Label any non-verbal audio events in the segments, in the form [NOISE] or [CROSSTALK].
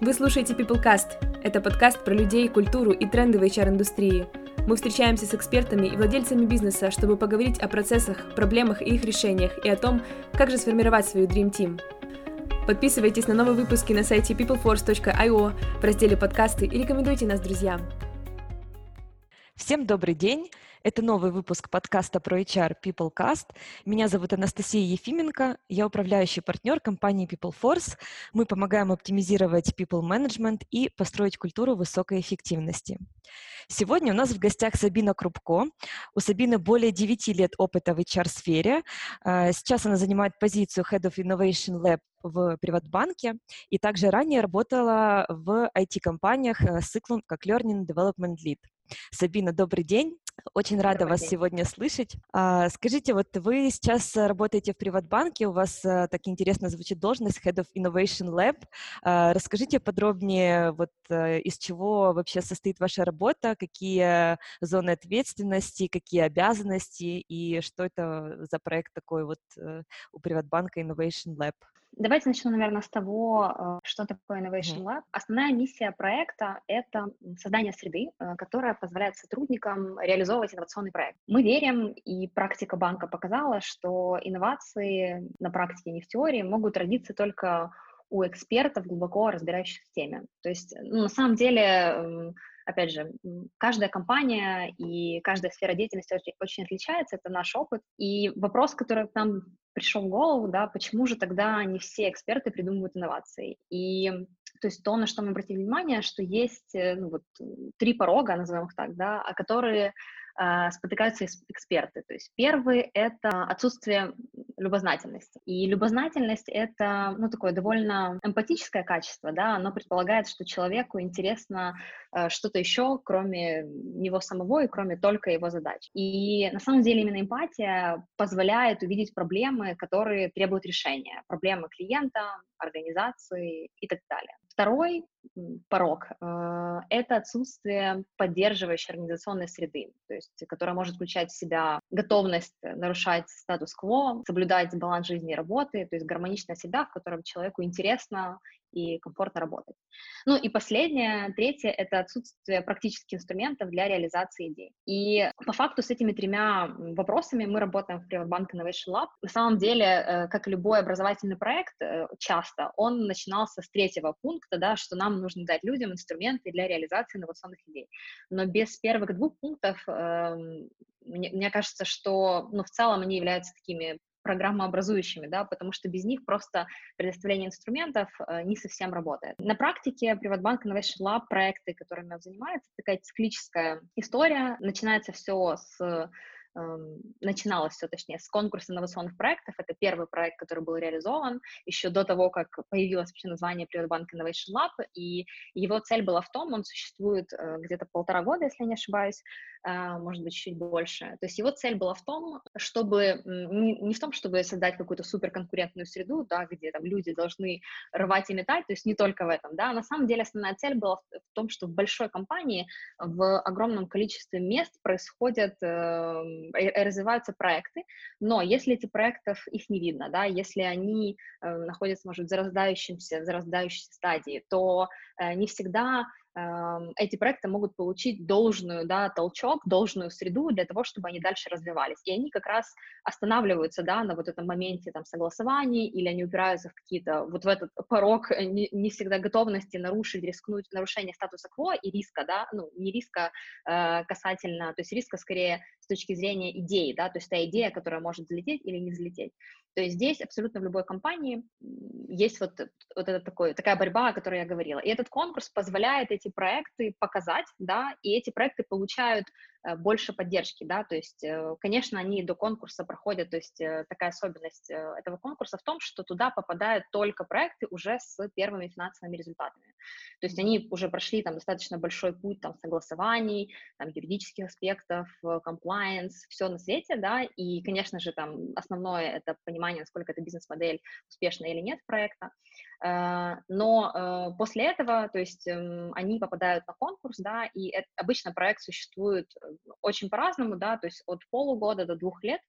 Вы слушаете PeopleCast. Это подкаст про людей, культуру и тренды в HR-индустрии. Мы встречаемся с экспертами и владельцами бизнеса, чтобы поговорить о процессах, проблемах и их решениях, и о том, как же сформировать свою Dream Team. Подписывайтесь на новые выпуски на сайте peopleforce.io в разделе «Подкасты» и рекомендуйте нас друзьям. Всем добрый день! Это новый выпуск подкаста про HR PeopleCast. Меня зовут Анастасия Ефименко, я управляющий партнер компании PeopleForce. Мы помогаем оптимизировать people management и построить культуру высокой эффективности. Сегодня у нас в гостях Сабина Крупко. У Сабины более 9 лет опыта в HR-сфере. А, сейчас она занимает позицию Head of Innovation Lab в Приватбанке и также ранее работала в IT-компаниях э, с циклом как Learning Development Lead. Сабина, добрый день. Очень рада Добрый вас день. сегодня слышать. А, скажите, вот вы сейчас работаете в Приватбанке, у вас а, так интересно звучит должность Head of Innovation Lab. А, расскажите подробнее, вот а, из чего вообще состоит ваша работа, какие зоны ответственности, какие обязанности и что это за проект такой вот у Приватбанка Innovation Lab? Давайте начну, наверное, с того, э, что такое Innovation Lab. Основная миссия проекта — это создание среды, э, которая позволяет сотрудникам реализовывать инновационный проект. Мы верим, и практика банка показала, что инновации на практике, не в теории, могут родиться только у экспертов, глубоко разбирающихся в теме. То есть, ну, на самом деле, опять же, каждая компания и каждая сфера деятельности очень, очень отличается, это наш опыт. И вопрос, который нам пришел в голову, да, почему же тогда не все эксперты придумывают инновации? И то есть то, на что мы обратили внимание, что есть э, ну, вот, три порога, назовем их так, да, о которые э, спотыкаются эксперты. То есть первый — это отсутствие любознательности. И любознательность — это, ну, такое довольно эмпатическое качество, да, оно предполагает, что человеку интересно э, что-то еще, кроме него самого и кроме только его задач. И на самом деле именно эмпатия позволяет увидеть проблемы, которые требуют решения. Проблемы клиента, организации и так далее. Второй порог э, — это отсутствие поддерживающей организационной среды, то есть, которая может включать в себя готовность нарушать статус-кво, соблюдать баланс жизни и работы, то есть гармоничная среда, в которой человеку интересно и комфортно работать. Ну и последнее, третье, это отсутствие практических инструментов для реализации идей. И по факту с этими тремя вопросами мы работаем в Приватбанк Innovation Lab. На самом деле, э, как и любой образовательный проект, э, часто он начинался с третьего пункта, да, что нам нужно дать людям инструменты для реализации инновационных идей. Но без первых двух пунктов эм, мне, мне кажется, что ну, в целом они являются такими программообразующими, да, потому что без них просто предоставление инструментов э, не совсем работает. На практике Приватбанк Innovation Lab проекты, которыми он занимается, такая циклическая история. Начинается все с начиналось все, точнее, с конкурса инновационных проектов. Это первый проект, который был реализован еще до того, как появилось вообще название Приватбанк Innovation Lab, и его цель была в том, он существует э, где-то полтора года, если я не ошибаюсь, э, может быть, чуть больше. То есть его цель была в том, чтобы, не в том, чтобы создать какую-то суперконкурентную среду, да, где там люди должны рвать и метать, то есть не только в этом, да, на самом деле основная цель была в том, что в большой компании в огромном количестве мест происходят эм, развиваются проекты, но если эти проектов их не видно, да, если они э, находятся, может, в зарождающемся, в зарождающейся стадии, то э, не всегда эти проекты могут получить должную, да, толчок, должную среду для того, чтобы они дальше развивались. И они как раз останавливаются, да, на вот этом моменте там согласований, или они упираются в какие-то, вот в этот порог не, не всегда готовности нарушить, рискнуть, нарушение статуса кво и риска, да, ну, не риска э, касательно, то есть риска скорее с точки зрения идеи, да, то есть та идея, которая может взлететь или не взлететь. То есть здесь абсолютно в любой компании есть вот, вот это такое, такая борьба, о которой я говорила. И этот конкурс позволяет эти проекты показать, да, и эти проекты получают больше поддержки, да, то есть, э, конечно, они до конкурса проходят, то есть э, такая особенность этого конкурса в том, что туда попадают только проекты уже с первыми финансовыми результатами, то есть они уже прошли там достаточно большой путь там согласований, там юридических аспектов, compliance, все на свете, да, и, конечно же, там основное это понимание, насколько эта бизнес-модель успешна или нет проекта, но после этого, то есть эм, они попадают на конкурс, да, и это, обычно проект существует очень по-разному, да, то есть от полугода до двух лет,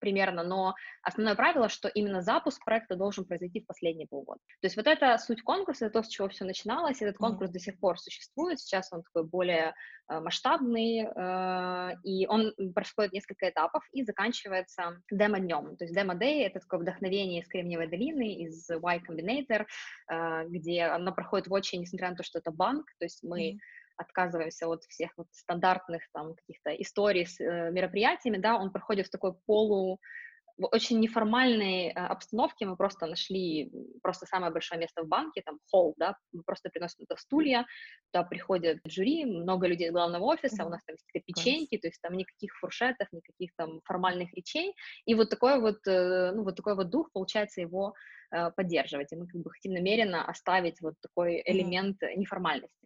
примерно, но основное правило, что именно запуск проекта должен произойти в последние полгода. То есть вот это суть конкурса, это то, с чего все начиналось, этот конкурс mm-hmm. до сих пор существует, сейчас он такой более э, масштабный, э, и он происходит несколько этапов и заканчивается демо-днем. То есть демо-дэй — это такое вдохновение из Кремниевой долины, из Y Combinator, э, где оно проходит в очень, несмотря на то, что это банк, то есть мы mm-hmm отказываемся от всех вот стандартных там каких-то историй с э, мероприятиями, да, он проходит в такой полу в очень неформальной э, обстановке. Мы просто нашли просто самое большое место в банке, там холл, да, мы просто приносим туда стулья, туда приходят жюри, много людей из главного офиса, у нас там есть какие-то печеньки, то есть там никаких фуршетов, никаких там формальных речей, и вот такой вот, э, ну, вот такой вот дух, получается, его поддерживать, и мы как бы хотим намеренно оставить вот такой элемент неформальности.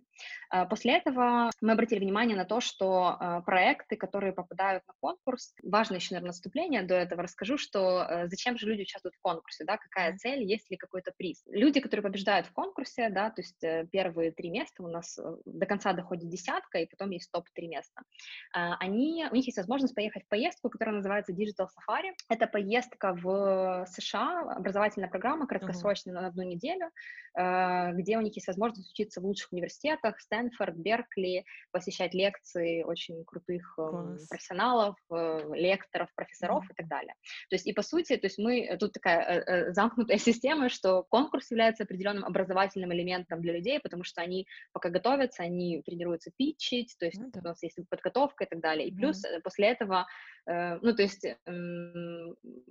А, после этого мы обратили внимание на то, что а, проекты, которые попадают на конкурс, важно еще, наверное, наступление, до этого расскажу, что э, зачем же люди участвуют в конкурсе, да, какая цель, есть ли какой-то приз. Люди, которые побеждают в конкурсе, да, то есть э, первые три места у нас э, до конца доходит десятка, и потом есть топ-три места, они, у них есть возможность поехать в поездку, которая называется Digital Safari. Это поездка в США, образовательная программа, краткосрочная, uh-huh. на одну неделю, где у них есть возможность учиться в лучших университетах, Стэнфорд, Беркли, посещать лекции очень крутых эм, Класс. профессионалов, э, лекторов, профессоров mm. и так далее. То есть и по сути, то есть мы, э, тут такая э, замкнутая [LAUGHS] система, что конкурс является определенным образовательным элементом для людей, потому что они пока готовятся, они тренируются питчить, то есть mm, да. у нас есть подготовка и так далее. И плюс mm. после этого Э, ну, то есть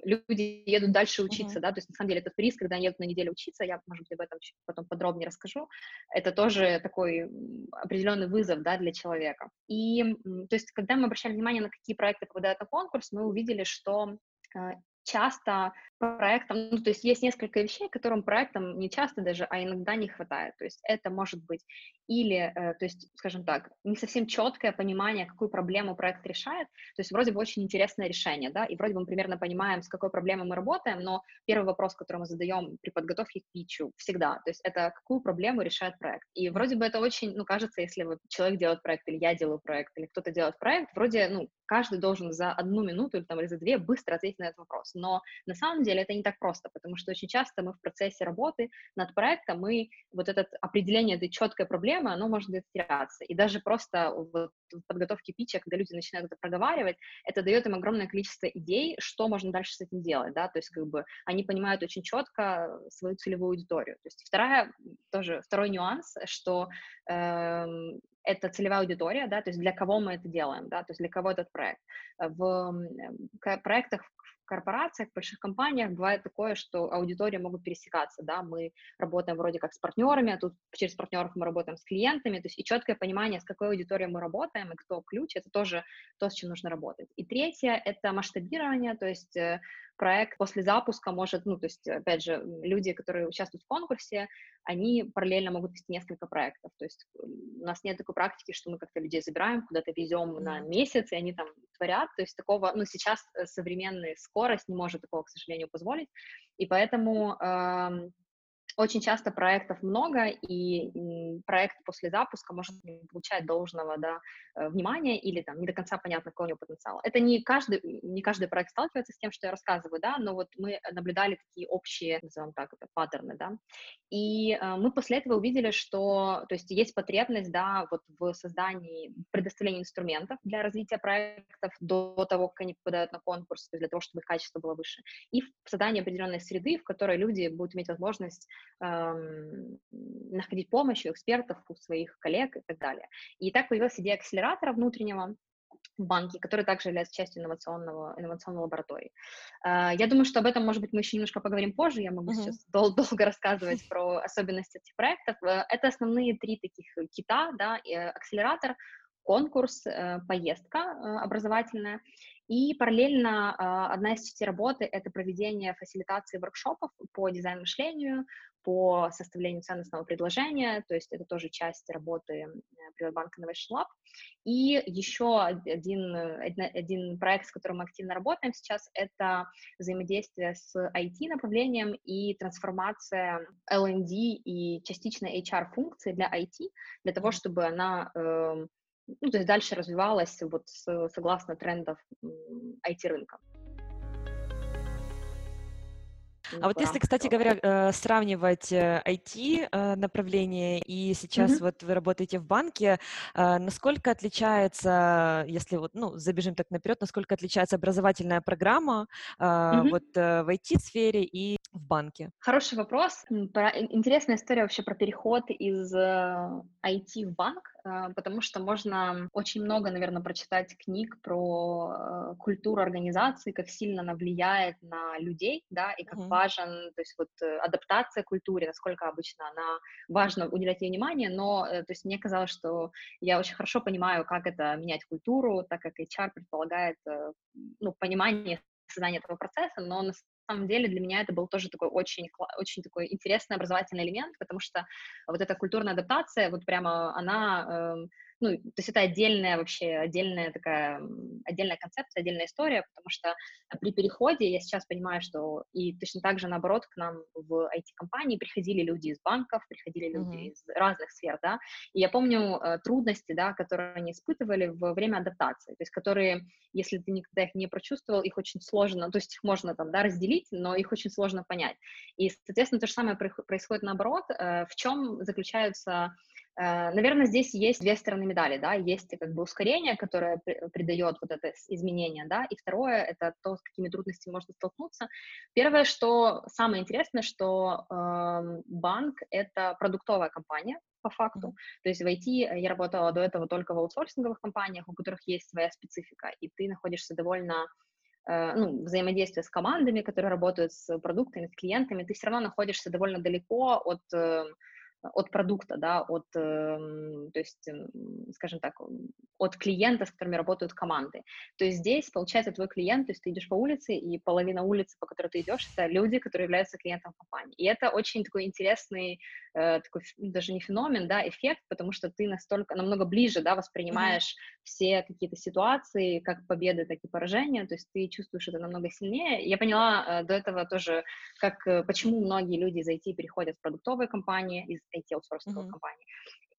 люди едут дальше учиться, uh-huh. да, то есть на самом деле этот приз, когда они едут на неделю учиться, я, может быть, об этом потом подробнее расскажу, это тоже такой определенный вызов, да, для человека. И, то есть, когда мы обращали внимание на какие проекты попадают на конкурс, мы увидели, что э, часто проектам, ну, то есть есть несколько вещей, которым проектам не часто даже, а иногда не хватает. То есть это может быть или, э, то есть, скажем так, не совсем четкое понимание, какую проблему проект решает. То есть вроде бы очень интересное решение, да, и вроде бы мы примерно понимаем, с какой проблемой мы работаем, но первый вопрос, который мы задаем при подготовке к питчу всегда, то есть это какую проблему решает проект. И вроде бы это очень, ну, кажется, если человек делает проект, или я делаю проект, или кто-то делает проект, вроде, ну, каждый должен за одну минуту или, там, или за две быстро ответить на этот вопрос. Но на самом деле это не так просто, потому что очень часто мы в процессе работы над проектом, мы вот это определение этой четкой проблемы, оно может теряться. И даже просто вот в подготовке питча, когда люди начинают это проговаривать, это дает им огромное количество идей, что можно дальше с этим делать, да, то есть как бы они понимают очень четко свою целевую аудиторию. То есть вторая, тоже второй нюанс, что э, это целевая аудитория, да, то есть для кого мы это делаем, да, то есть для кого этот проект. В проектах корпорациях, в больших компаниях бывает такое, что аудитории могут пересекаться, да, мы работаем вроде как с партнерами, а тут через партнеров мы работаем с клиентами, то есть и четкое понимание, с какой аудиторией мы работаем и кто ключ, это тоже то, с чем нужно работать. И третье — это масштабирование, то есть э, проект после запуска может, ну, то есть, опять же, люди, которые участвуют в конкурсе, они параллельно могут вести несколько проектов. То есть у нас нет такой практики, что мы как-то людей забираем, куда-то везем на месяц, и они там творят. То есть такого, ну, сейчас э, современная скорость не может такого, к сожалению, позволить. И поэтому э, очень часто проектов много, и проект после запуска может не получать должного да, э, внимания или там не до конца понятно, какой у него потенциал. Это не каждый, не каждый проект сталкивается с тем, что я рассказываю, да, но вот мы наблюдали такие общие, назовем так, это паттерны, да, и э, мы после этого увидели, что, то есть есть потребность, да, вот в создании, предоставлении инструментов для развития проектов до того, как они попадают на конкурс, для того, чтобы их качество было выше, и в создании определенной среды, в которой люди будут иметь возможность находить помощь у экспертов, у своих коллег и так далее. И так появилась идея акселератора внутреннего, в банке, который также является частью инновационного, инновационной лаборатории. А, я думаю, что об этом, может быть, мы еще немножко поговорим позже. Я могу uh-huh. сейчас дол- [LAUGHS] долго рассказывать про особенности этих проектов. Э, это основные три таких кита, да, акселератор, конкурс, э, поездка э, образовательная. И параллельно одна из частей работы — это проведение фасилитации воркшопов по дизайн-мышлению, по составлению ценностного предложения, то есть это тоже часть работы Privatbank Innovation Lab. И еще один, один проект, с которым мы активно работаем сейчас, это взаимодействие с IT-направлением и трансформация L&D и частично HR-функции для IT, для того, чтобы она э, ну, то есть дальше развивалась вот с, согласно трендов IT-рынка. А вот если, кстати говоря, э, сравнивать IT-направление и сейчас mm-hmm. вот вы работаете в банке, насколько отличается, если вот, ну, забежим так наперед, насколько отличается образовательная программа mm-hmm. вот в IT-сфере и в банке? Хороший вопрос. Интересная история вообще про переход из IT в банк. А, потому что можно очень много, наверное, прочитать книг про э, культуру организации, как сильно она влияет на людей, да, и как mm-hmm. важен, то есть вот э, адаптация к культуре, насколько обычно она важно уделять ей внимание, но, э, то есть мне казалось, что я очень хорошо понимаю, как это менять культуру, так как HR предполагает, ну, понимание создания этого процесса, но на самом деле для меня это был тоже такой очень, очень такой интересный образовательный элемент, потому что вот эта культурная адаптация, вот прямо она э, ну, то есть это отдельная вообще, отдельная такая, отдельная концепция, отдельная история, потому что при переходе я сейчас понимаю, что и точно так же, наоборот, к нам в IT-компании приходили люди из банков, приходили люди mm-hmm. из разных сфер, да, и я помню э, трудности, да, которые они испытывали во время адаптации, то есть которые, если ты никогда их не прочувствовал, их очень сложно, то есть их можно там, да, разделить, но их очень сложно понять. И, соответственно, то же самое происходит наоборот, э, в чем заключаются Э, наверное, здесь есть две стороны медали, да, есть как бы ускорение, которое придает вот это изменение, да, и второе — это то, с какими трудностями можно столкнуться. Первое, что самое интересное, что э, банк — это продуктовая компания, по факту. Mm-hmm. То есть в IT я работала до этого только в аутсорсинговых компаниях, у которых есть своя специфика, и ты находишься довольно э, ну, взаимодействие с командами, которые работают с продуктами, с клиентами, ты все равно находишься довольно далеко от э, от продукта, да, от, эм, то есть, скажем так, от клиента, с которыми работают команды. То есть здесь, получается, твой клиент, то есть ты идешь по улице, и половина улицы, по которой ты идешь, это люди, которые являются клиентом компании. И это очень такой интересный, э, такой даже не феномен, да, эффект, потому что ты настолько, намного ближе, да, воспринимаешь mm-hmm. все какие-то ситуации, как победы, так и поражения, то есть ты чувствуешь это намного сильнее. Я поняла э, до этого тоже, как, э, почему многие люди из IT переходят в продуктовые компании, из IT-аутсорсинговых mm-hmm. компаний.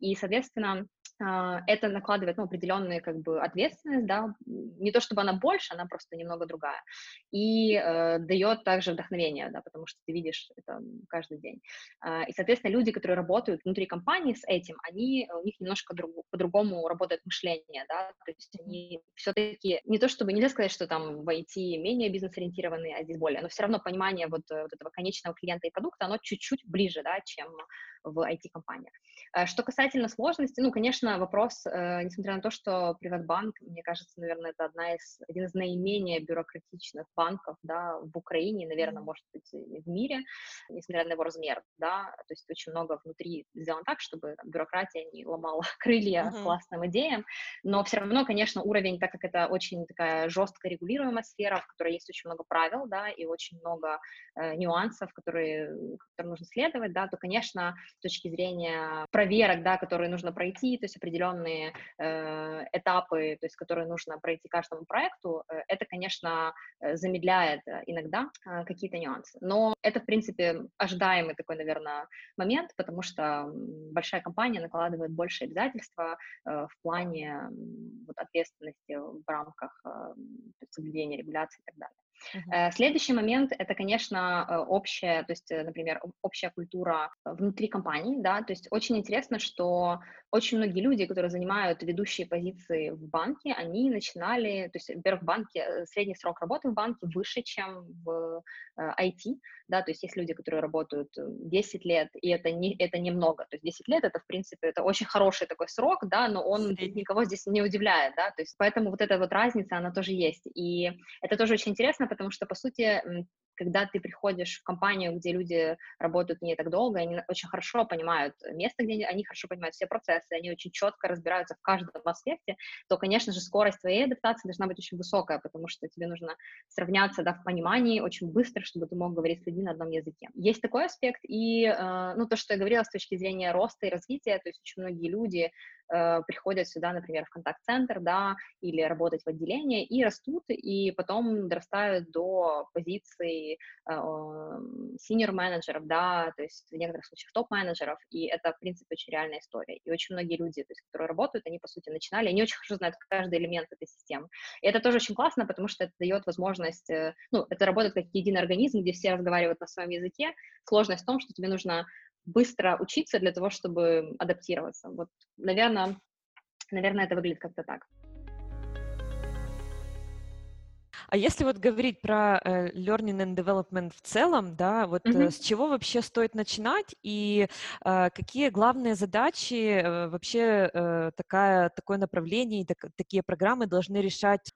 И, соответственно, а, это накладывает ну, определенную как бы ответственность, да, не то чтобы она больше, она просто немного другая, и э, дает также вдохновение, да, потому что ты видишь это каждый день. Э, и, соответственно, люди, которые работают внутри компании с этим, они, у них немножко друг, по-другому работает мышление, да, то есть они все-таки, не то чтобы, нельзя сказать, что там в IT менее бизнес-ориентированные, а здесь более, но все равно понимание вот, вот этого конечного клиента и продукта, оно чуть-чуть ближе, да, чем в IT-компаниях. Э, что касательно сложности, ну, конечно, вопрос, э, несмотря на то, что Приватбанк, мне кажется, наверное, это одна из, один из наименее бюрократичных банков, да, в Украине, наверное, может быть, и в мире, несмотря на его размер, да, то есть очень много внутри сделано так, чтобы там, бюрократия не ломала [LAUGHS] крылья uh-huh. классным идеям, но все равно, конечно, уровень, так как это очень такая жестко регулируемая сфера, в которой есть очень много правил, да, и очень много э, нюансов, которые, которые нужно следовать, да, то, конечно, с точки зрения проверок, да, которые нужно пройти, то есть определенные э, этапы, то есть которые нужно пройти каждому проекту, э, это, конечно, э, замедляет э, иногда какие-то нюансы. Но это, в принципе, ожидаемый такой, наверное, момент, потому что большая компания накладывает больше обязательства э, в плане вот, ответственности в рамках э, соблюдения регуляции и так далее. Uh-huh. Следующий момент — это, конечно, э, общая, то есть, э, например, общая культура внутри компании, да, то есть очень интересно, что очень многие люди, которые занимают ведущие позиции в банке, они начинали, то есть, во-первых, в банке, средний срок работы в банке выше, чем в IT, да, то есть есть люди, которые работают 10 лет, и это не, это немного, то есть 10 лет это, в принципе, это очень хороший такой срок, да, но он никого здесь не удивляет, да, то есть поэтому вот эта вот разница, она тоже есть, и это тоже очень интересно, потому что, по сути, когда ты приходишь в компанию, где люди работают не так долго, они очень хорошо понимают место, где они, они хорошо понимают все процессы, они очень четко разбираются в каждом аспекте, то, конечно же, скорость твоей адаптации должна быть очень высокая, потому что тебе нужно сравняться да, в понимании очень быстро, чтобы ты мог говорить с людьми на одном языке. Есть такой аспект, и, э, ну, то, что я говорила с точки зрения роста и развития, то есть очень многие люди э, приходят сюда, например, в контакт-центр, да, или работать в отделении, и растут, и потом дорастают до позиций э, синьор-менеджеров, да, то есть в некоторых случаях топ-менеджеров, и это, в принципе, очень реальная история. И очень многие люди, то есть, которые работают, они, по сути, начинали, они очень хорошо знают каждый элемент этой системы. И это тоже очень классно, потому что это дает возможность, э, ну, это работает как единый организм, где все разговаривают на своем языке. Сложность в том, что тебе нужно быстро учиться для того, чтобы адаптироваться. Вот, наверное, наверное, это выглядит как-то так. А если вот говорить про э, learning and development в целом, да, вот mm-hmm. э, с чего вообще стоит начинать и э, какие главные задачи э, вообще э, такая, такое направление и так, такие программы должны решать?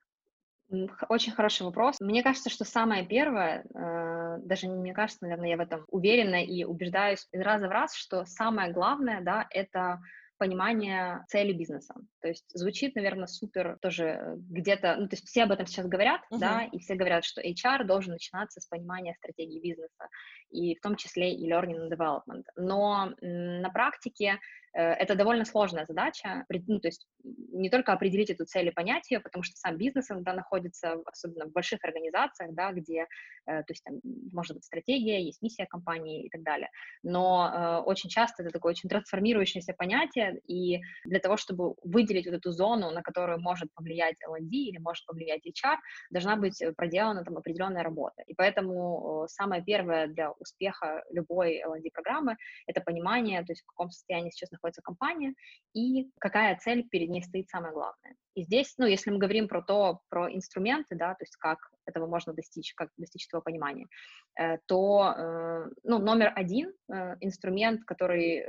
Очень хороший вопрос. Мне кажется, что самое первое, э, даже не мне кажется, наверное, я в этом уверена и убеждаюсь из раза в раз, что самое главное, да, это понимание цели бизнеса. То есть звучит, наверное, супер тоже где-то, ну, то есть все об этом сейчас говорят, uh-huh. да, и все говорят, что HR должен начинаться с понимания стратегии бизнеса, и в том числе и learning and development. Но на практике Э, это довольно сложная задача, ну, то есть не только определить эту цель и понять ее, потому что сам бизнес иногда находится, особенно в больших организациях, да, где, э, то есть там может быть стратегия, есть миссия компании и так далее, но э, очень часто это такое очень трансформирующееся понятие, и для того, чтобы выделить вот эту зону, на которую может повлиять L&D или может повлиять HR, должна быть проделана там определенная работа, и поэтому самое первое для успеха любой L&D программы — это понимание, то есть в каком состоянии сейчас находится компания и какая цель перед ней стоит самое главное. И здесь, ну, если мы говорим про то, про инструменты, да, то есть как этого можно достичь, как достичь этого понимания, э, то, э, ну, номер один э, инструмент, который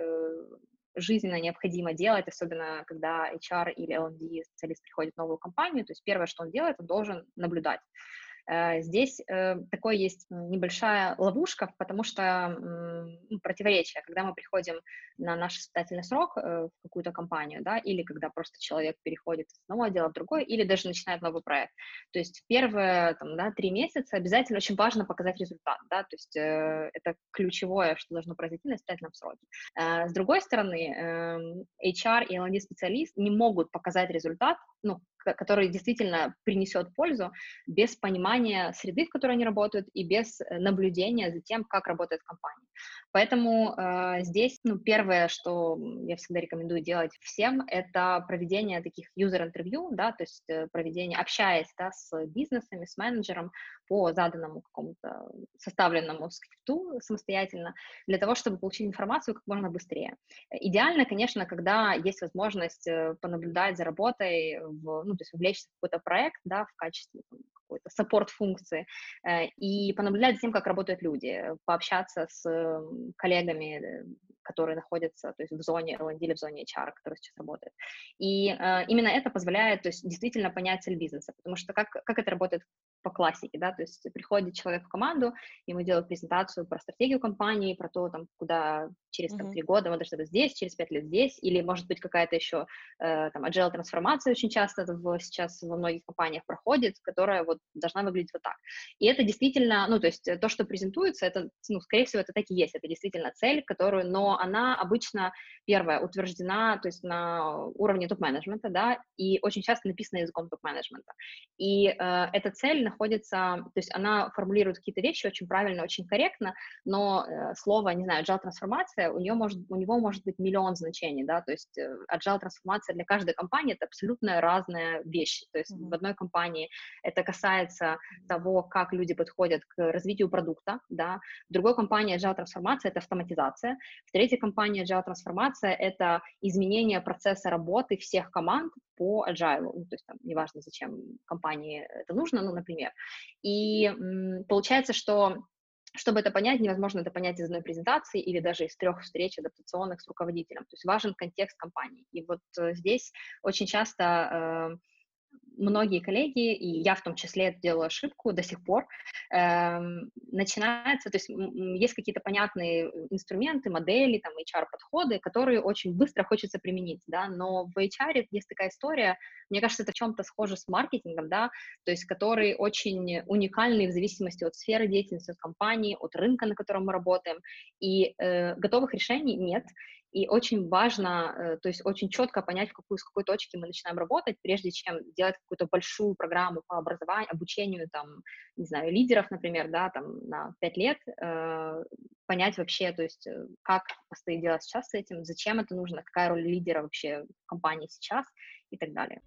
жизненно необходимо делать, особенно когда HR или L&D специалист приходит в новую компанию, то есть первое, что он делает, он должен наблюдать. Э, здесь э, такой есть небольшая ловушка, потому что ну, противоречие, когда мы приходим на наш испытательный срок э, в какую-то компанию, да, или когда просто человек переходит из одного отдела в другой, или даже начинает новый проект. То есть первые там, да, три месяца обязательно очень важно показать результат, да, то есть это ключевое, что должно произойти на испытательном сроке. С другой стороны, эм, HR и L&D-специалист не могут показать результат, ну, который действительно принесет пользу без понимания среды, в которой они работают, и без э, наблюдения за тем, как работает компания. Поэтому э, здесь, ну, первое, что я всегда рекомендую делать всем, это проведение таких user-интервью, да, то есть э, проведение, общаясь, да, с бизнесами, с менеджером по заданному какому-то составленному скрипту самостоятельно, для того, чтобы получить информацию как можно быстрее. Идеально, конечно, когда есть возможность э, понаблюдать за работой, в, ну, то есть вовлечься в какой-то проект, да, в качестве какой-то саппорт-функции, э, и понаблюдать за тем, как работают люди, пообщаться с коллегами, э, которые находятся то есть, в зоне L&D или в зоне HR, который сейчас работает. И э, именно это позволяет то есть, действительно понять цель бизнеса, потому что как, как это работает по классике, да, то есть приходит человек в команду, ему делают презентацию про стратегию компании, про то, там, куда через там, три года мы должны быть здесь, через пять лет здесь, или, может быть, какая-то еще э, там agile трансформация очень часто в, сейчас во многих компаниях проходит, которая вот должна выглядеть вот так. И это действительно, ну, то есть то, что презентуется, это, ну, скорее всего, это так и есть, это действительно цель, которую, но она обычно, первая, утверждена, то есть на уровне топ-менеджмента, да, и очень часто написана языком топ-менеджмента. И э, эта цель находится, то есть она формулирует какие-то вещи очень правильно, очень корректно, но э, слово, не знаю, agile трансформация, у, нее может, у него может быть миллион значений, да, то есть э, agile трансформация для каждой компании это абсолютно разная вещь, то есть mm-hmm. в одной компании это касается того, как люди подходят к развитию продукта, да, в другой компании agile трансформация это автоматизация, в третьей компании agile трансформация это изменение процесса работы всех команд по agile, ну, то есть там неважно, зачем компании это нужно, ну, например. И получается, что чтобы это понять, невозможно это понять из одной презентации или даже из трех встреч адаптационных с руководителем. То есть важен контекст компании. И вот э, здесь очень часто э, многие коллеги, и я в том числе делаю ошибку до сих пор, э, начинается, то есть есть какие-то понятные инструменты, модели, там, HR-подходы, которые очень быстро хочется применить, да, но в HR есть такая история, мне кажется, это в чем-то схоже с маркетингом, да, то есть который очень уникальный в зависимости от сферы деятельности, от компании, от рынка, на котором мы работаем, и э, готовых решений нет, И очень важно, э, то есть очень четко понять, в какую, с какой точки мы начинаем работать, прежде чем делать какую-то большую программу по образованию, обучению, там, не знаю, лидеров, например, да, там, на пять лет, э, понять вообще, то есть э, как постоит дело сейчас с этим, зачем это нужно, какая роль лидера вообще в компании сейчас и так далее.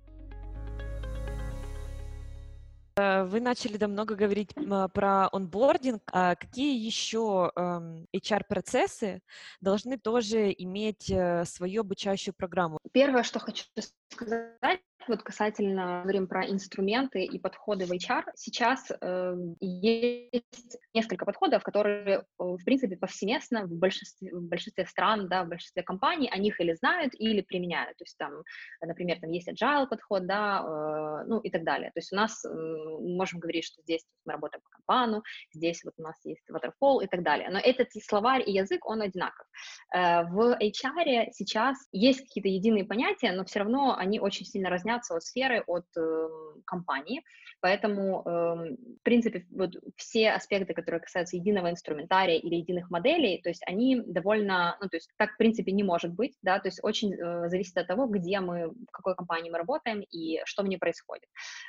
Э, вы начали да, много говорить про онбординг. А какие еще HR-процессы эм, должны тоже иметь э, свою обучающую программу? Первое, что хочу сказать, вот касательно говорим про инструменты и подходы в HR, сейчас э, есть несколько подходов, которые, э, в принципе, повсеместно в большинстве, в большинстве стран, да, в большинстве компаний о них или знают, или применяют. То есть там, например, там есть agile подход, да, э, ну и так далее. То есть у нас, э, можем говорить, что здесь мы работаем по компану, здесь вот у нас есть waterfall и так далее. Но этот словарь и язык, он одинаков. Э, в HR сейчас есть какие-то единые понятия, но все равно они очень сильно разнятся от сферы, от э, компании, поэтому, э, в принципе, вот все аспекты, которые касаются единого инструментария или единых моделей, то есть они довольно, ну, то есть так, в принципе, не может быть, да, то есть очень э, зависит от того, где мы, в какой компании мы работаем и что в ней происходит.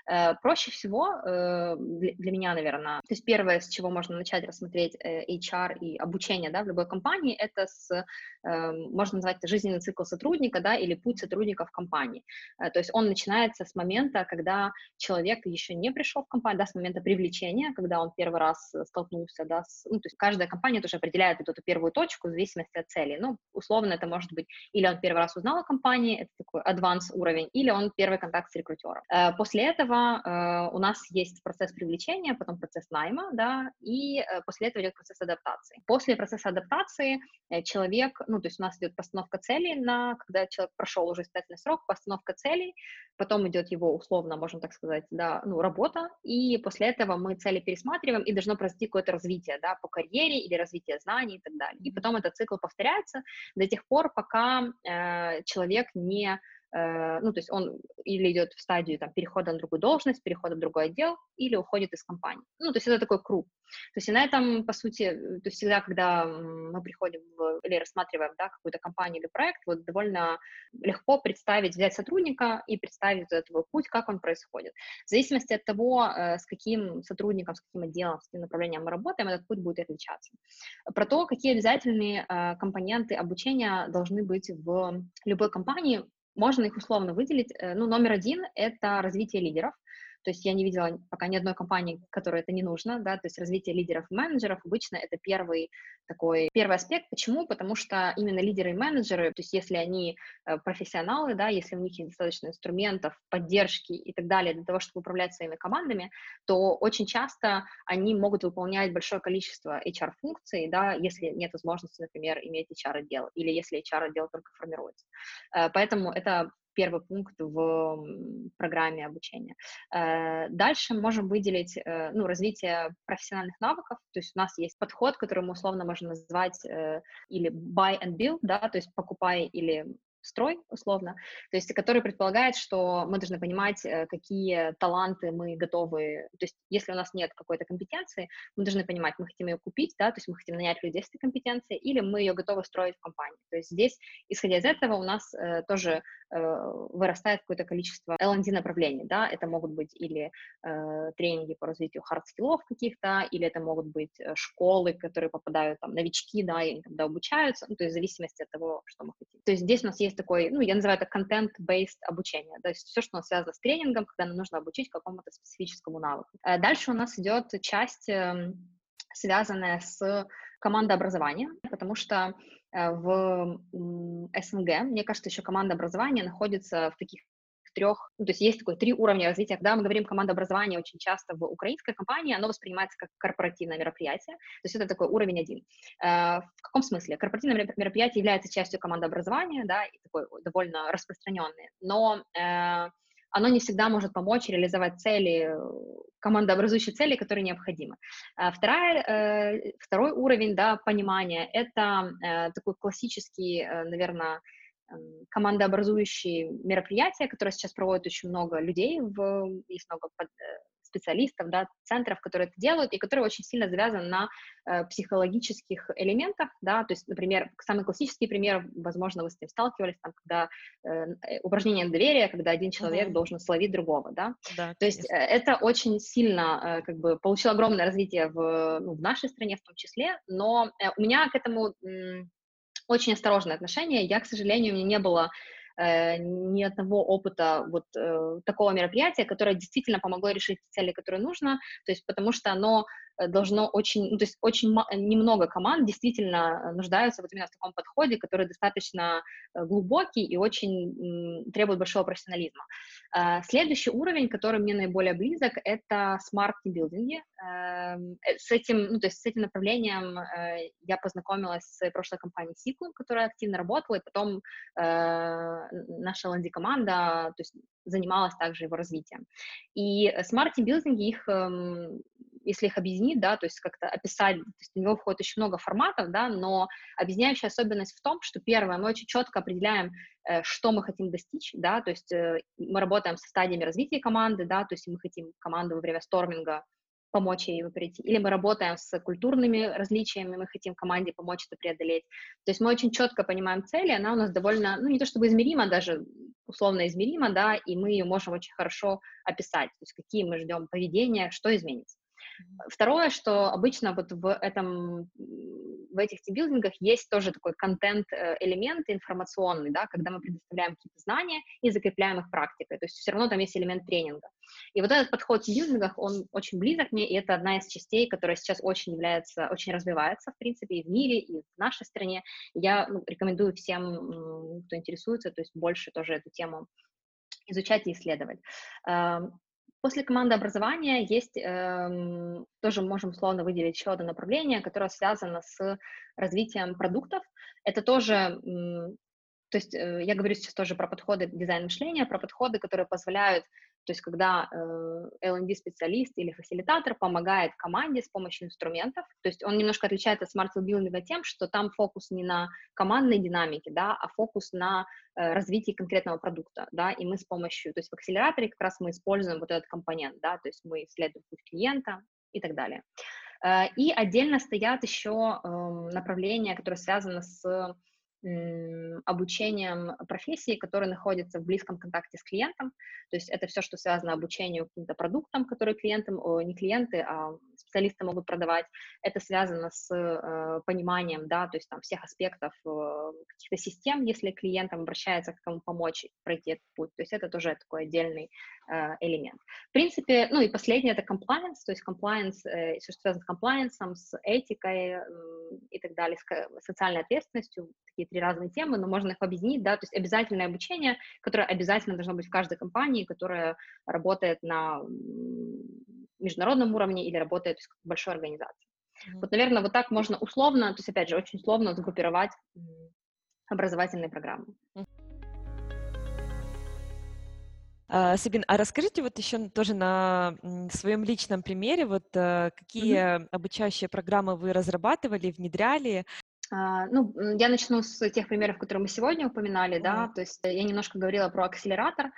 Э, проще всего э, для, для меня, наверное, то есть первое, с чего можно начать рассмотреть э, HR и обучение, да, в любой компании, это с, э, можно назвать это жизненный цикл сотрудника, да, или путь сотрудника в компании. Э, то есть он начинается с момента, когда человек еще не пришел в компанию, да, с момента привлечения, когда он первый раз э, столкнулся, да, с, ну, то есть каждая компания тоже определяет вот эту первую точку в зависимости от цели. Ну, условно, это может быть или он первый раз узнал о компании, это такой адванс уровень, или он первый контакт с рекрутером. Э, после этого у нас есть процесс привлечения, потом процесс найма, да, и после этого идет процесс адаптации. После процесса адаптации человек, ну, то есть у нас идет постановка целей на, когда человек прошел уже испытательный срок, постановка целей, потом идет его условно, можно так сказать, да, ну, работа, и после этого мы цели пересматриваем, и должно произойти какое-то развитие, да, по карьере или развитие знаний и так далее. И потом этот цикл повторяется до тех пор, пока э, человек не ну, то есть он или идет в стадию там, перехода на другую должность, перехода в другой отдел, или уходит из компании. Ну, то есть это такой круг. То есть и на этом, по сути, э, то есть всегда, когда мы приходим в, или рассматриваем да, какую-то компанию или проект, вот довольно легко представить, взять сотрудника и представить этот его путь, как он происходит. В зависимости от того, э, с каким сотрудником, с каким отделом, с каким направлением мы работаем, этот путь будет отличаться. Про то, какие обязательные компоненты обучения должны быть в любой компании, можно их условно выделить. Э, ну, номер один — это развитие лидеров. То есть я не видела пока ни одной компании, которой это не нужно, да, то есть развитие лидеров и менеджеров обычно это первый такой, первый аспект. Почему? Потому что именно лидеры и менеджеры, то есть если они э, профессионалы, да, если у них есть достаточно инструментов, поддержки и так далее для того, чтобы управлять своими командами, то очень часто они могут выполнять большое количество HR-функций, да, если нет возможности, например, иметь HR-отдел, или если HR-отдел только формируется. Э, поэтому это первый пункт в программе обучения. Э, дальше можем выделить э, ну, развитие профессиональных навыков, то есть у нас есть подход, который мы условно можем назвать э, или buy and build, да, то есть покупай или строй, условно, то есть который предполагает, что мы должны понимать, э, какие таланты мы готовы, то есть если у нас нет какой-то компетенции, мы должны понимать, мы хотим ее купить, да, то есть мы хотим нанять людей с этой компетенцией, или мы ее готовы строить в компании. То есть здесь, исходя из этого, у нас э, тоже э, вырастает какое-то количество L&D направлений, да, это могут быть или э, тренинги по развитию хард-скиллов каких-то, или это могут быть э, школы, которые попадают там новички, да, и когда обучаются, ну, то есть в зависимости от того, что мы хотим. То есть здесь у нас есть есть такой, ну, я называю это content-based обучение, то есть все, что у нас связано с тренингом, когда нам нужно обучить какому-то специфическому навыку. Э, дальше у нас идет часть, эм, связанная с командообразованием, потому что э, в СНГ, мне кажется, еще команда образования находится в таких трех, ну, то есть есть такой три уровня развития. Когда мы говорим команда образования, очень часто в украинской компании оно воспринимается как корпоративное мероприятие, то есть это такой уровень один. Э, в каком смысле? Корпоративное мероприятие является частью команды образования, да, и такой довольно распространенный, но э, оно не всегда может помочь реализовать цели, командообразующие цели, которые необходимы. Э, вторая, второй уровень да, понимания — это такой классический, наверное, командообразующие мероприятия, которые сейчас проводят очень много людей, в, есть много под, э, специалистов, да, центров, которые это делают, и которые очень сильно завязаны на э, психологических элементах, да, то есть, например, самый классический пример, возможно, вы с этим сталкивались, там, когда э, э упражнение на доверие, когда один человек uh-huh. должен словить другого, да, да то есть э, это очень сильно, э, как бы, получило огромное развитие в, ну, в нашей стране в том числе, но э, у меня к этому очень осторожное отношение, я, к сожалению, у меня не было э, ни одного опыта вот э, такого мероприятия, которое действительно помогло решить цели, которые нужно, то есть потому что оно должно очень, ну, то есть очень немного команд действительно э, нуждаются вот именно в таком подходе, который достаточно э, глубокий и очень требует большого профессионализма. Следующий уровень, который мне наиболее близок, это smart building. Эм, с этим, ну, то есть с этим направлением я познакомилась с прошлой компанией Sequel, которая активно работала, и потом наша Ланди-команда, то есть занималась также его развитием. И smart building их эм, если их объединить, да, то есть как-то описать, то есть в него входит очень много форматов, да, но объединяющая особенность в том, что первое, мы очень четко определяем, э, что мы хотим достичь, да, то есть э, мы работаем со стадиями развития команды, да, то есть мы хотим команду во время сторминга помочь ей прийти, или мы работаем с культурными различиями, мы хотим команде помочь это преодолеть. То есть мы очень четко понимаем цели, она у нас довольно, ну не то чтобы измерима, даже условно измерима, да, и мы ее можем очень хорошо описать, то есть какие мы ждем поведения, что изменится. Второе, что обычно вот в этом, в этих тимбилдингах есть тоже такой контент-элемент э, информационный, да, когда мы предоставляем какие-то знания и закрепляем их практикой, то есть все равно там есть элемент тренинга. И вот этот подход в тимбилдингах, он очень близок мне, и это одна из частей, которая сейчас очень является, очень развивается, в принципе, и в мире, и в нашей стране. Я ну, рекомендую всем, кто интересуется, то есть больше тоже эту тему изучать и исследовать. Эм, После команды образования есть, эм, тоже можем условно выделить еще одно направление, которое связано с развитием продуктов. Это тоже, то есть э, я говорю сейчас тоже про подходы дизайн мышления, про подходы, которые позволяют то есть когда э, L&D-специалист или фасилитатор помогает команде с помощью инструментов, то есть он немножко отличается от тимбилдинга тем, что там фокус не на командной динамике, да, а фокус на э, развитии конкретного продукта, да, и мы с помощью, то есть в акселераторе как раз мы используем вот этот компонент, да, то есть мы исследуем путь клиента и так далее. Э, и отдельно стоят еще э, направления, которые связаны с обучением профессии, которые находятся в близком контакте с клиентом. То есть это все, что связано обучению каким-то продуктам, которые клиентам, не клиенты, а специалисты могут продавать. Это связано с э, пониманием, да, то есть там всех аспектов э, каких-то систем, если клиентам обращается к кому помочь пройти этот путь. То есть это тоже такой отдельный элемент. В принципе, ну и последнее это compliance, то есть compliance, э, все, что связано с compliance, с этикой э, и так далее, с социальной ответственностью, такие три разные темы, но можно их объединить, да, то есть обязательное обучение, которое обязательно должно быть в каждой компании, которая работает на международном уровне или работает в большой организации. Mm-hmm. Вот, наверное, вот так можно условно, то есть, опять же, очень условно сгруппировать образовательные программы. А, Сабин, а расскажите вот еще тоже на своем личном примере, вот э, какие mm-hmm. обучающие программы вы разрабатывали, внедряли, а, ну, я начну с тех примеров, которые мы сегодня упоминали, да, то есть я немножко говорила про акселератор, а,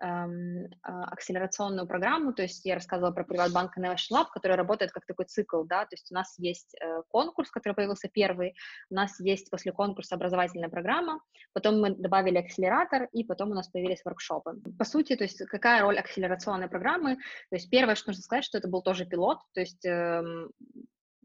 акселерационную программу, то есть я рассказывала про Приватбанк Innovation Lab, который работает как такой цикл, да, то есть у нас есть э, конкурс, который появился первый, у нас есть после конкурса образовательная программа, потом мы добавили акселератор, и потом у нас появились воркшопы. По сути, то есть какая роль акселерационной программы? То есть первое, что нужно сказать, что это был тоже пилот, то есть эм,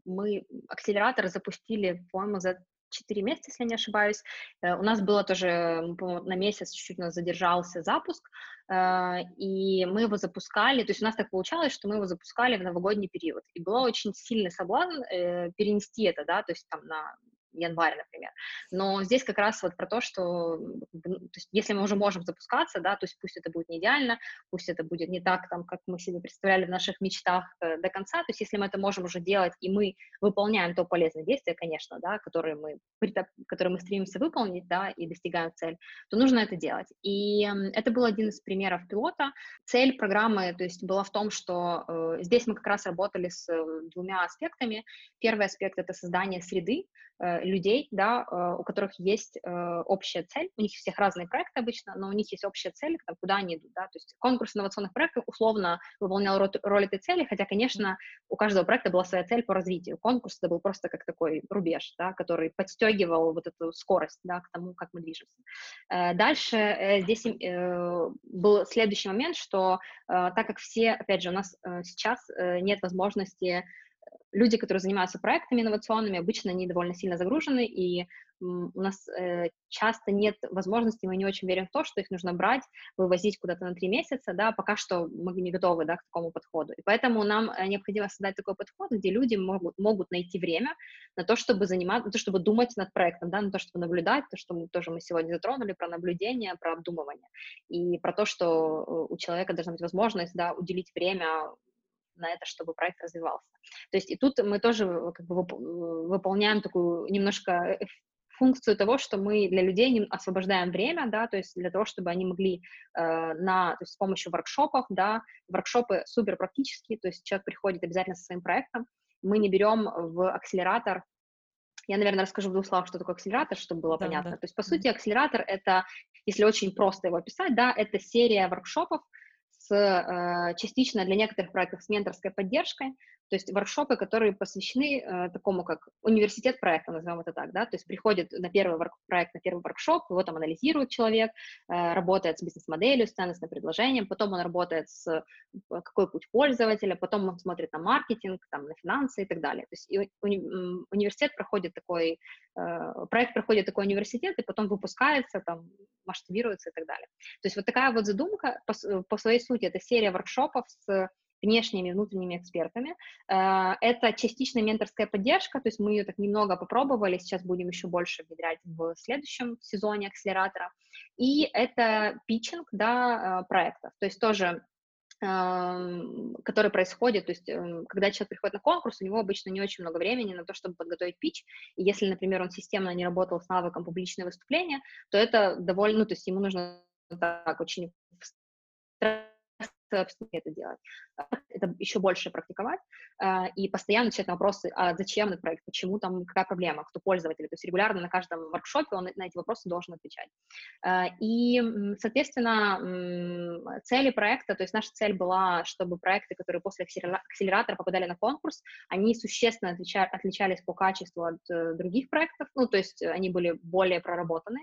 мы акселератор запустили, по-моему, за 4 месяца, если не ошибаюсь. Э, у нас было тоже на месяц чуть-чуть у нас задержался запуск, э, и мы его запускали, то есть у нас так получалось, что мы его запускали в новогодний период, и было очень сильный соблазн э, перенести это, да, то есть там на января, например. Но здесь как раз вот про то, что то есть, если мы уже можем запускаться, да, то есть пусть это будет не идеально, пусть это будет не так, там, как мы себе представляли в наших мечтах э, до конца, то есть если мы это можем уже делать, и мы выполняем то полезное действие, конечно, да, которое мы, которое мы стремимся выполнить, да, и достигаем цель, то нужно это делать. И это был один из примеров пилота. Цель программы, то есть, была в том, что э, здесь мы как раз работали с э, двумя аспектами. Первый аспект — это создание среды, людей, да, э, у которых есть э, общая цель, у них всех разные проекты обычно, но у них есть общая цель, куда они идут, да, то есть конкурс инновационных проектов условно выполнял роль этой цели, хотя, конечно, у каждого проекта была своя цель по развитию. Конкурс это был просто как такой рубеж, да, который подстегивал вот эту скорость, да, к тому, как мы движемся. Дальше здесь был следующий момент, что так как все, опять же, у нас сейчас нет возможности люди, которые занимаются проектами инновационными, обычно они довольно сильно загружены, и у нас э, часто нет возможности, мы не очень верим в то, что их нужно брать, вывозить куда-то на три месяца, да, пока что мы не готовы, да, к такому подходу. И поэтому нам э, необходимо создать такой подход, где люди могут, могут найти время на то, чтобы заниматься, на то, чтобы думать над проектом, да, на то, чтобы наблюдать, то, что мы тоже мы сегодня затронули, про наблюдение, про обдумывание, и про то, что э, у человека должна быть возможность, да, уделить время на это, чтобы проект развивался. То есть и тут мы тоже э, как бы э, выполняем такую немножко функцию того, что мы для людей освобождаем время, да, то есть для того, чтобы они могли э, на, то есть с помощью воркшопов, да, воркшопы супер практические, то есть человек приходит обязательно со своим проектом, мы не берем в акселератор я, наверное, расскажу в двух словах, что такое акселератор, чтобы было да, понятно. Да. То есть, по сути, акселератор — это, если очень просто его описать, да, это серия воркшопов, э, частично для некоторых проектов с менторской поддержкой, то есть воркшопы, которые посвящены э, такому, как университет проекта, назовем это так, да, то есть приходит на первый проект, на первый воркшоп, его там анализирует человек, э, работает с бизнес-моделью, с ценностным предложением, потом он работает с э, какой путь пользователя, потом он смотрит на маркетинг, там, на финансы и так далее. То есть и уни университет проходит такой, э, проект проходит такой университет, и потом выпускается, там, масштабируется и так далее. То есть вот такая вот задумка, по, по своей сути, это серия воркшопов с внешними внутренними экспертами. Э, это частичная менторская поддержка, то есть мы ее так немного попробовали, сейчас будем еще больше внедрять в следующем сезоне акселератора. И это питчинг да, э, проектов, то есть тоже эм, который происходит, то есть эм, когда человек приходит на конкурс, у него обычно не очень много времени на то, чтобы подготовить пич, и если, например, он системно не работал с навыком публичного выступления, то это довольно, ну, то есть ему нужно так очень это делать. Это еще больше практиковать а, и постоянно отвечать на вопросы, а зачем этот проект, почему там, какая проблема, кто пользователь. То есть регулярно на каждом воркшопе он на эти вопросы должен отвечать. А, и, соответственно, цели проекта, то есть наша цель была, чтобы проекты, которые после акселератора попадали на конкурс, они существенно отличались по качеству от э, других проектов, ну, то есть они были более проработаны.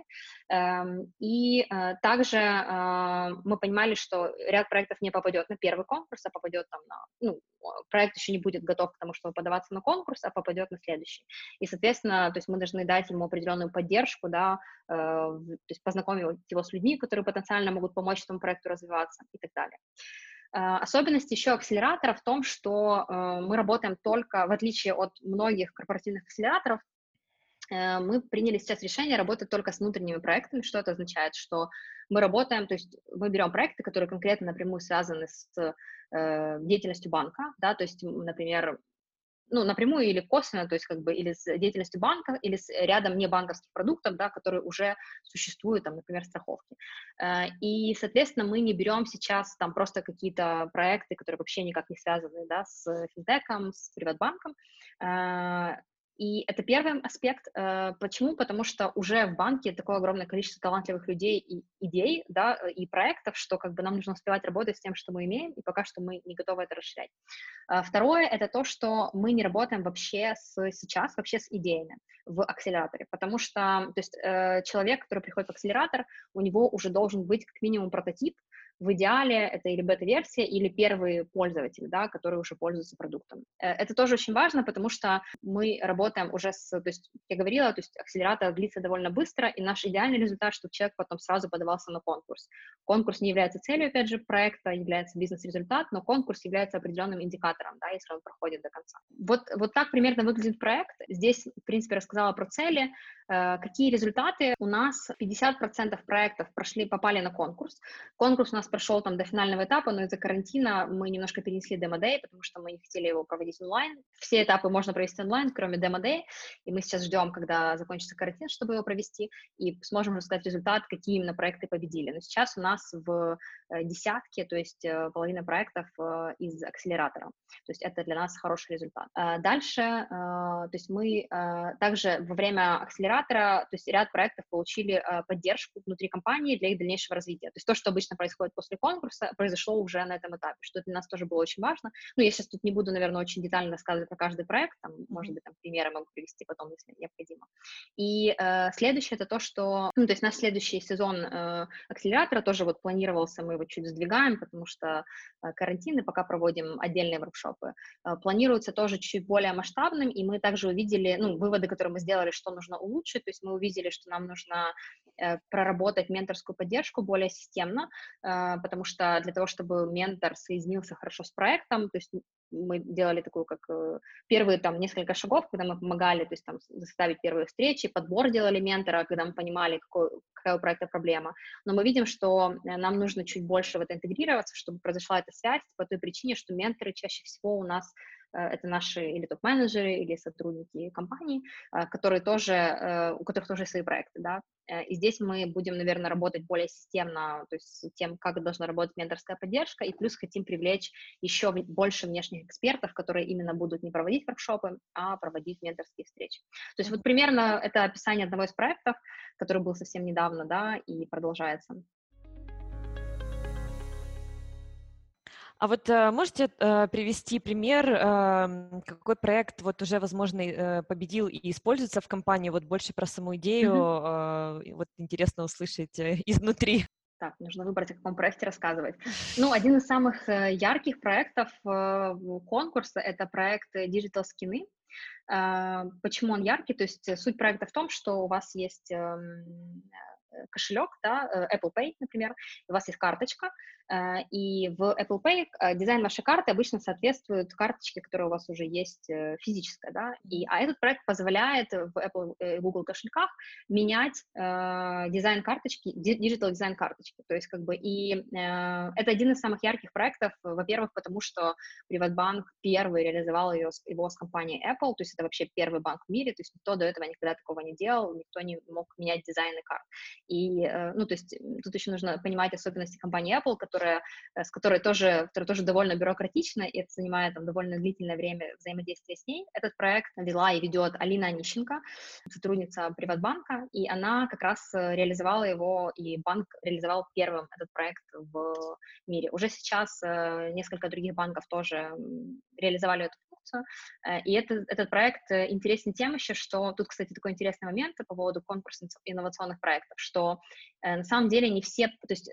Эм, и э, также а, мы понимали, что ряд проектов не попадет на первый конкурс, а попадет там на, ну, проект еще не будет готов к тому, чтобы подаваться на конкурс, а попадет на следующий. И, соответственно, то есть мы должны дать ему определенную поддержку, да, э, то есть познакомить его с людьми, которые потенциально могут помочь этому проекту развиваться и так далее. Uh, особенность еще акселератора в том, что uh, мы работаем только, в отличие от многих корпоративных акселераторов, мы приняли сейчас решение работать только с внутренними проектами. Что это означает? Что мы работаем, то есть мы берем проекты, которые конкретно напрямую связаны с э, деятельностью банка, да, то есть, например, ну, напрямую или косвенно, то есть как бы или с деятельностью банка, или с рядом небанковских продуктов, да, которые уже существуют, там, например, страховки. Э, и, соответственно, мы не берем сейчас там просто какие-то проекты, которые вообще никак не связаны, да, с финтеком, с приватбанком, э, и это первый аспект. Э, почему? Потому что уже в банке такое огромное количество талантливых людей и идей, да, и проектов, что как бы нам нужно успевать работать с тем, что мы имеем, и пока что мы не готовы это расширять. Э, второе — это то, что мы не работаем вообще с, сейчас, вообще с идеями в акселераторе, потому что то есть, э, человек, который приходит в акселератор, у него уже должен быть как минимум прототип, в идеале это или бета-версия, или первые пользователи, да, которые уже пользуются продуктом. Э, это тоже очень важно, потому что мы работаем уже с, то есть, я говорила, то есть акселератор длится довольно быстро, и наш идеальный результат, чтобы человек потом сразу подавался на конкурс. Конкурс не является целью, опять же, проекта, является бизнес-результат, но конкурс является определенным индикатором, да, если он проходит до конца. Вот, вот так примерно выглядит проект. Здесь, в принципе, рассказала про цели, э, какие результаты. У нас 50% проектов прошли, попали на конкурс. Конкурс у нас нас прошел там до финального этапа, но из-за карантина мы немножко перенесли демо-дэй, потому что мы не хотели его проводить онлайн. Все этапы можно провести онлайн, кроме демо-дэй, и мы сейчас ждем, когда закончится карантин, чтобы его провести, и сможем рассказать результат, какие именно проекты победили. Но сейчас у нас в э, десятке, то есть э, половина проектов э, из акселератора. То есть это для нас хороший результат. Дальше, то есть мы также во время акселератора, то есть ряд проектов получили поддержку внутри компании для их дальнейшего развития. То есть то, что обычно происходит после конкурса, произошло уже на этом этапе, что для нас тоже было очень важно. Ну, я сейчас тут не буду, наверное, очень детально рассказывать про каждый проект, там, может быть, там примеры могу привести потом, если необходимо. И э, следующее это то, что, ну, то есть наш следующий сезон э, акселератора тоже вот планировался, мы его чуть сдвигаем, потому что э, карантин, и пока проводим отдельные воркшопы. Э, планируется тоже чуть более масштабным, и мы также увидели, ну, выводы, которые мы сделали, что нужно улучшить, то есть мы увидели, что нам нужно э, проработать менторскую поддержку более системно, э, потому что для того, чтобы ментор соединился хорошо с проектом, то есть мы делали такую, как э, первые там несколько шагов, когда мы помогали, то есть там заставить первые встречи, подбор делали ментора, когда мы понимали, какой, какая у проекта проблема. Но мы видим, что э, нам нужно чуть больше в это интегрироваться, чтобы произошла эта связь по той причине, что менторы чаще всего у нас это наши или топ-менеджеры, или сотрудники компаний, э, которые тоже, э, у которых тоже свои проекты, да, и здесь мы будем, наверное, работать более системно, то есть тем, как должна работать менторская поддержка, и плюс хотим привлечь еще больше внешних экспертов, которые именно будут не проводить воркшопы, а проводить менторские встречи. То есть вот примерно это описание одного из проектов, который был совсем недавно, да, и продолжается. А вот э, можете э, привести пример, э, какой проект вот уже, возможно, э, победил и используется в компании? Вот больше про саму идею, mm-hmm. э, вот интересно услышать э, изнутри. Так, нужно выбрать, о каком проекте рассказывать. Ну, один из самых ярких проектов конкурса — это проект Digital. Э, почему он яркий? То есть суть проекта в том, что у вас есть эм, кошелек, да, Apple Pay, например, у вас есть карточка, Э, и в Apple Pay э, дизайн вашей карты обычно соответствует карточке, которая у вас уже есть э, физическая, да, и, а этот проект позволяет в Apple и Google кошельках менять э, дизайн карточки, digital дизайн карточки, то есть как бы и э, это один из самых ярких проектов, во-первых, потому что Приватбанк первый реализовал ее, его с компанией Apple, то есть это вообще первый банк в мире, то есть никто до этого никогда такого не делал, никто не мог менять дизайны карт, и, э, ну, то есть тут еще нужно понимать особенности компании Apple, которая, э, с которой тоже, которая тоже довольно бюрократична, и это занимает там довольно длительное время взаимодействия с ней. Этот проект вела и ведет Алина Онищенко, сотрудница Приватбанка, и она как раз э, реализовала его, и банк реализовал первым этот проект в мире. Уже сейчас несколько других банков тоже реализовали эту функцию, и это, этот проект интересен тем еще, что тут, кстати, такой интересный момент по поводу конкурса инновационных проектов, что на самом деле не все, то есть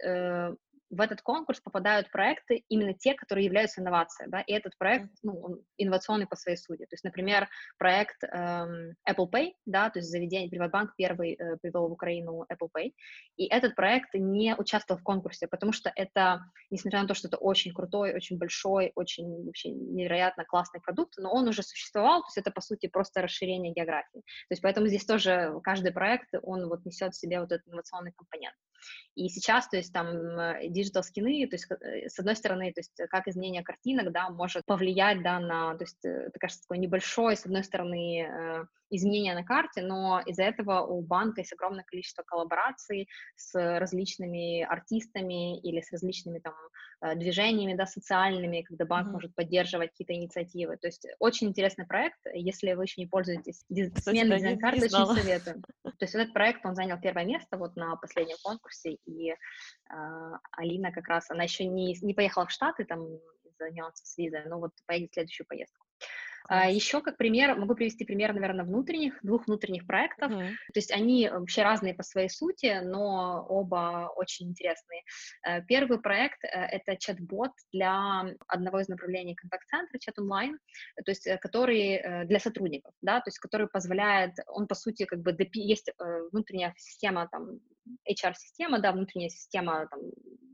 в этот конкурс попадают проекты именно те, которые являются инновацией, да, и этот проект, ну, он инновационный по своей сути. То есть, например, проект эм, Apple Pay, да, то есть заведение Приватбанк первый э, привел в Украину Apple Pay, и этот проект не участвовал в конкурсе, потому что это, несмотря на то, что это очень крутой, очень большой, очень вообще невероятно классный продукт, но он уже существовал, то есть это, по сути, просто расширение географии. То есть поэтому здесь тоже каждый проект, он вот несет в себе вот этот инновационный компонент. И сейчас, то есть там digital скины, то есть э, с одной стороны, то есть как изменение картинок, да, может повлиять, да, на, то есть это кажется такой небольшой, с одной стороны, э, изменения на карте, но из-за этого у банка есть огромное количество коллабораций с различными артистами или с различными там э, движениями, да, социальными, когда банк mm-hmm. может поддерживать какие-то инициативы. То есть очень интересный проект, если вы еще не пользуетесь сменой дизайна карты, очень советую. [LAUGHS] То есть этот проект, он занял первое место вот на последнем конкурсе, и э, Алина как раз, она еще не, не поехала в Штаты, там, из-за нюансов с визой, но вот поедет в следующую поездку. А, еще как пример, могу привести пример, наверное, внутренних, двух внутренних проектов. Mm-hmm. То есть они вообще разные по своей сути, но оба очень интересные. Э, первый проект э, — это чат-бот для одного из направлений контакт-центра, чат онлайн, то есть э, который для сотрудников, да, то есть который позволяет, он по сути как бы есть внутренняя система там HR-система, да, внутренняя система там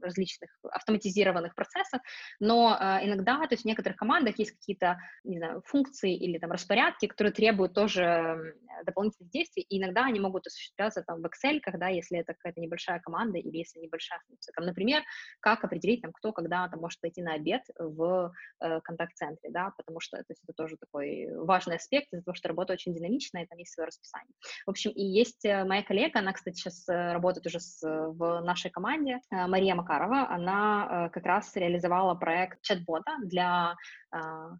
различных автоматизированных процессов, но э, иногда, то есть в некоторых командах есть какие-то, не знаю, функции или там распорядки, которые требуют тоже дополнительных действий, и иногда они могут осуществляться там в Excel, когда, если это какая-то небольшая команда или если небольшая функция. Там, например, как определить, там, кто когда там может пойти на обед в э, контакт-центре, да, потому что то есть, это тоже такой важный аспект из-за того, что работа очень динамичная, и там есть свое расписание. В общем, и есть э, моя коллега, она, кстати, сейчас э, работает уже с, в нашей команде, э, Мария Макарова, она как раз реализовала проект чат-бота для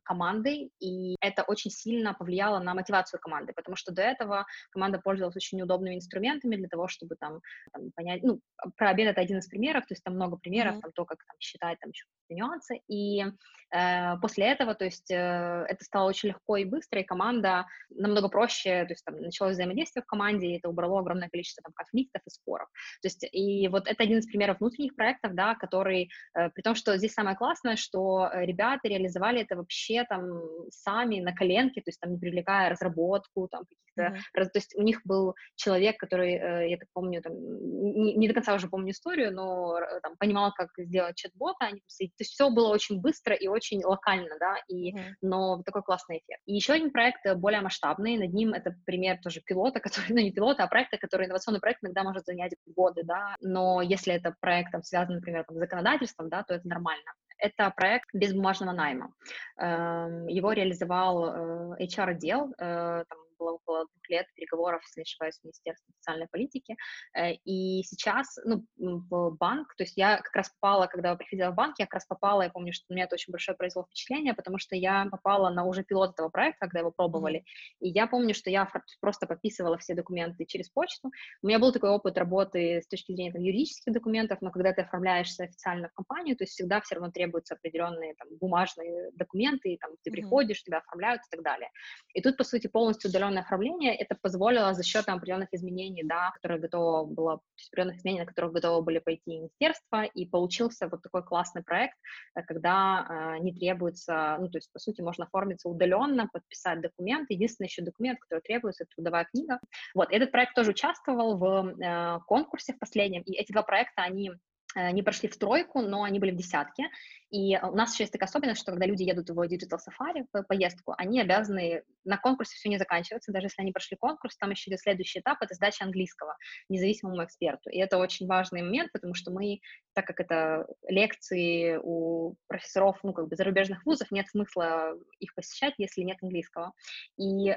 команды, и это очень сильно повлияло на мотивацию команды, потому что до этого команда пользовалась очень удобными инструментами для того, чтобы там, там понять, ну, про обед это один из примеров, то есть там много примеров, mm-hmm. там то, как там считать, там еще нюансы, и э, после этого, то есть э, это стало очень легко и быстро, и команда намного проще, то есть там началось взаимодействие в команде, и это убрало огромное количество там конфликтов и споров. То есть и вот это один из примеров внутренних проектов, да, который, э, при том, что здесь самое классное, что э, ребята реализовали это вообще там сами на коленке, то есть там не привлекая разработку, там каких-то, mm-hmm. то есть у них был человек, который, э, я так помню, там, не, не до конца уже помню историю, но э, там понимал, как сделать чат-бота, они, то есть все было очень быстро и очень локально, да, и, mm-hmm. но такой классный эффект. И еще один проект э, более масштабный, над ним это пример тоже пилота, [LAUGHS] который, ну не пилота, а проекта, который инновационный проект иногда может занять годы, да, но если это проект там связан, например, там, с законодательством, да, то это нормально. Это проект без бумажного найма. Эм, его реализовал HR-отдел, там, было около двух лет переговоров, если не ошибаюсь, с Министерством социальной политики, э, и сейчас, ну, в банк, то есть я как раз попала, когда приходила в банк, я как раз попала, я помню, что у меня это очень большое произвело впечатление, потому что я попала на уже пилот этого проекта, когда его пробовали, и я помню, что я просто подписывала все документы через почту, у меня был такой опыт работы с точки зрения там, юридических документов, но когда ты оформляешься официально в компанию, то есть всегда все равно требуются определенные там бумажные документы, и, там ты mm-hmm. приходишь, тебя оформляют и так далее. И тут, по сути, полностью удаленно определенное оформление, это позволило за счет там, определенных изменений, да, которые готово было, определенных изменений, на которых готовы были пойти министерства, и получился вот такой классный проект, э, когда э, не требуется, ну, то есть, по сути, можно оформиться удаленно, подписать документ. Единственный еще документ, который требуется, это трудовая книга. Вот, этот проект тоже участвовал в э, конкурсе в последнем, и эти два проекта, они э, не прошли в тройку, но они были в десятке. И у нас еще есть такая особенность, что когда люди едут в Digital Safari, в поездку, они обязаны, на конкурсе все не заканчивается, даже если они прошли конкурс, там еще идет следующий этап, это сдача английского независимому эксперту. И это очень важный момент, потому что мы, так как это лекции у профессоров, ну, как бы зарубежных вузов, нет смысла их посещать, если нет английского. И э,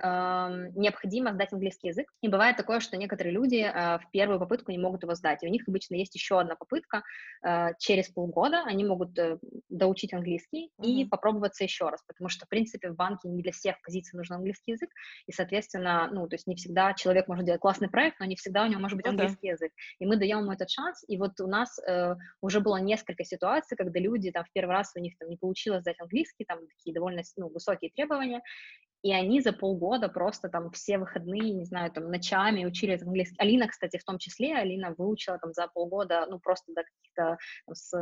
необходимо сдать английский язык. И бывает такое, что некоторые люди э, в первую попытку не могут его сдать. И у них обычно есть еще одна попытка. Э, через полгода они могут э, доучить английский mm-hmm. и попробоваться еще раз, потому что, в принципе, в банке не для всех позиций нужен английский язык, и, соответственно, ну, то есть не всегда человек может делать классный проект, но не всегда у него может быть ну, английский да. язык, и мы даем ему этот шанс, и вот у нас э, уже было несколько ситуаций, когда люди там в первый раз у них там не получилось сдать английский, там такие довольно ну, высокие требования, и они за полгода просто там все выходные, не знаю, там ночами учили английский. Алина, кстати, в том числе, Алина выучила там за полгода, ну, просто до каких-то с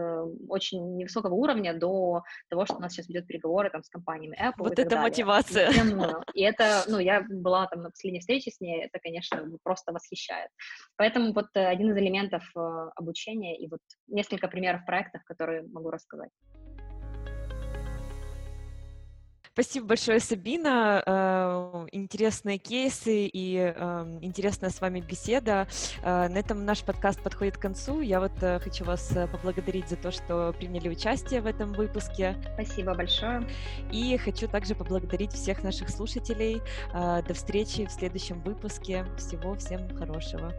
очень невысокого уровня до того, что у нас сейчас ведет переговоры там с компаниями Apple Вот это мотивация. И, и это, ну, я была там на последней встрече с ней, это, конечно, просто восхищает. Поэтому вот э, один из элементов э, обучения и вот несколько примеров проектов, которые могу рассказать. Спасибо большое, Сабина. Э, интересные кейсы и эм, интересная с вами беседа. Э, на этом наш подкаст подходит к концу. Я вот э, хочу вас поблагодарить за то, что приняли участие в этом выпуске. Спасибо большое. И хочу также поблагодарить всех наших слушателей. До встречи в следующем выпуске. Всего всем хорошего.